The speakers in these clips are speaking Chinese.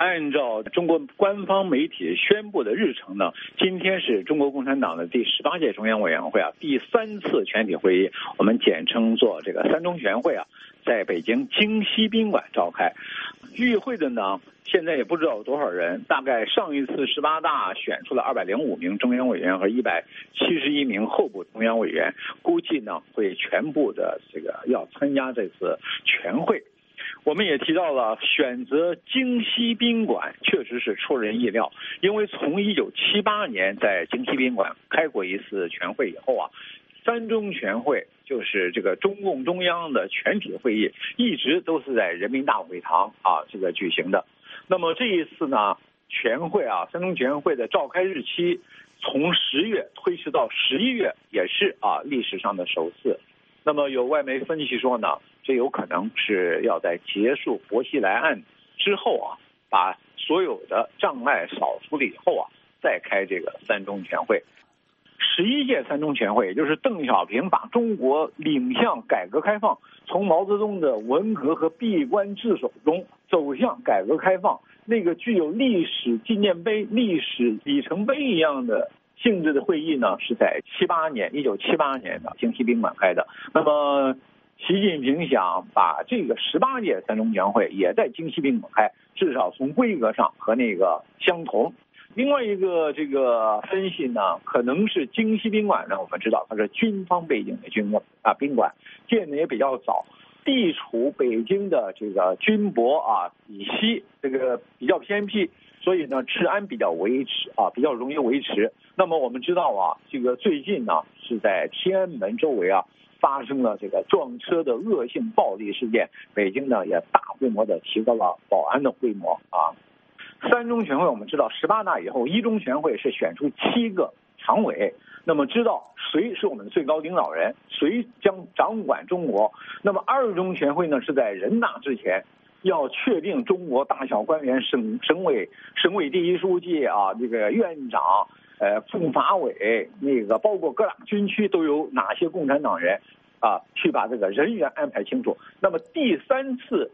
按照中国官方媒体宣布的日程呢，今天是中国共产党的第十八届中央委员会啊第三次全体会议，我们简称作这个三中全会啊，在北京京西宾馆召开。与会的呢，现在也不知道有多少人，大概上一次十八大选出了二百零五名中央委员和一百七十一名候补中央委员，估计呢会全部的这个要参加这次全会。我们也提到了选择京西宾馆，确实是出人意料。因为从一九七八年在京西宾馆开过一次全会以后啊，三中全会就是这个中共中央的全体会议，一直都是在人民大会堂啊这个举行的。那么这一次呢，全会啊，三中全会的召开日期从十月推迟到十一月，也是啊历史上的首次。那么有外媒分析说呢，这有可能是要在结束薄熙来案之后啊，把所有的障碍扫除了以后啊，再开这个三中全会。十一届三中全会，也就是邓小平把中国领向改革开放，从毛泽东的文革和闭关自守中走向改革开放，那个具有历史纪念碑、历史里程碑一样的。性质的会议呢，是在七八年，一九七八年的京西宾馆开的。那么，习近平想把这个十八届三中全会也在京西宾馆开，至少从规格上和那个相同。另外一个这个分析呢，可能是京西宾馆呢，我们知道它是军方背景的军馆啊宾馆，建的也比较早，地处北京的这个军博啊以西，这个比较偏僻。所以呢，治安比较维持啊，比较容易维持。那么我们知道啊，这个最近呢是在天安门周围啊发生了这个撞车的恶性暴力事件，北京呢也大规模的提高了保安的规模啊。三中全会我们知道，十八大以后一中全会是选出七个常委，那么知道谁是我们的最高领导人，谁将掌管中国。那么二中全会呢是在人大之前。要确定中国大小官员、省省委、省委第一书记啊，这个院长、呃副法委，那个包括各大军区都有哪些共产党人啊，去把这个人员安排清楚。那么第三次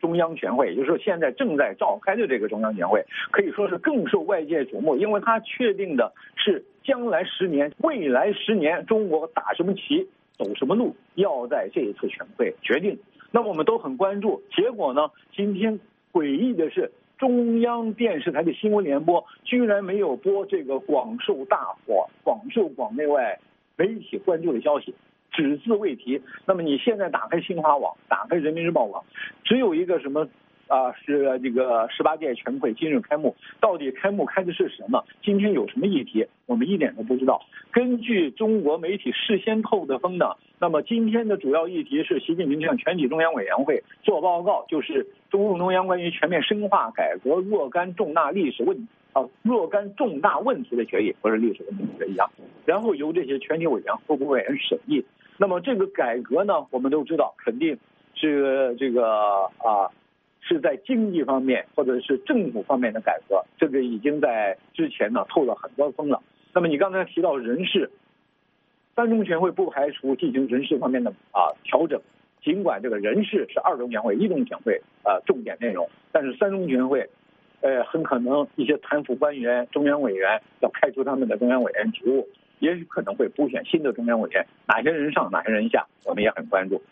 中央全会，也就是现在正在召开的这个中央全会，可以说是更受外界瞩目，因为它确定的是将来十年、未来十年中国打什么旗、走什么路，要在这一次全会决定。那么我们都很关注，结果呢？今天诡异的是，中央电视台的新闻联播居然没有播这个广受大火、广受广内外媒体关注的消息，只字未提。那么你现在打开新华网，打开人民日报网，只有一个什么？啊，是这个十八届全会今日开幕，到底开幕开的是什么？今天有什么议题？我们一点都不知道。根据中国媒体事先透的风呢，那么今天的主要议题是习近平向全体中央委员会做报告，就是中共中央关于全面深化改革若干重大历史问啊若干重大问题的决议，不是历史问题决议啊。然后由这些全体委员、候补委员审议。那么这个改革呢，我们都知道，肯定是这个啊。是在经济方面或者是政府方面的改革，这个已经在之前呢透了很多风了。那么你刚才提到人事，三中全会不排除进行人事方面的啊调整，尽管这个人事是二中全会、一中全会啊重点内容，但是三中全会，呃很可能一些贪腐官员、中央委员要开除他们的中央委员职务，也许可能会补选新的中央委员，哪些人上哪些人下，我们也很关注。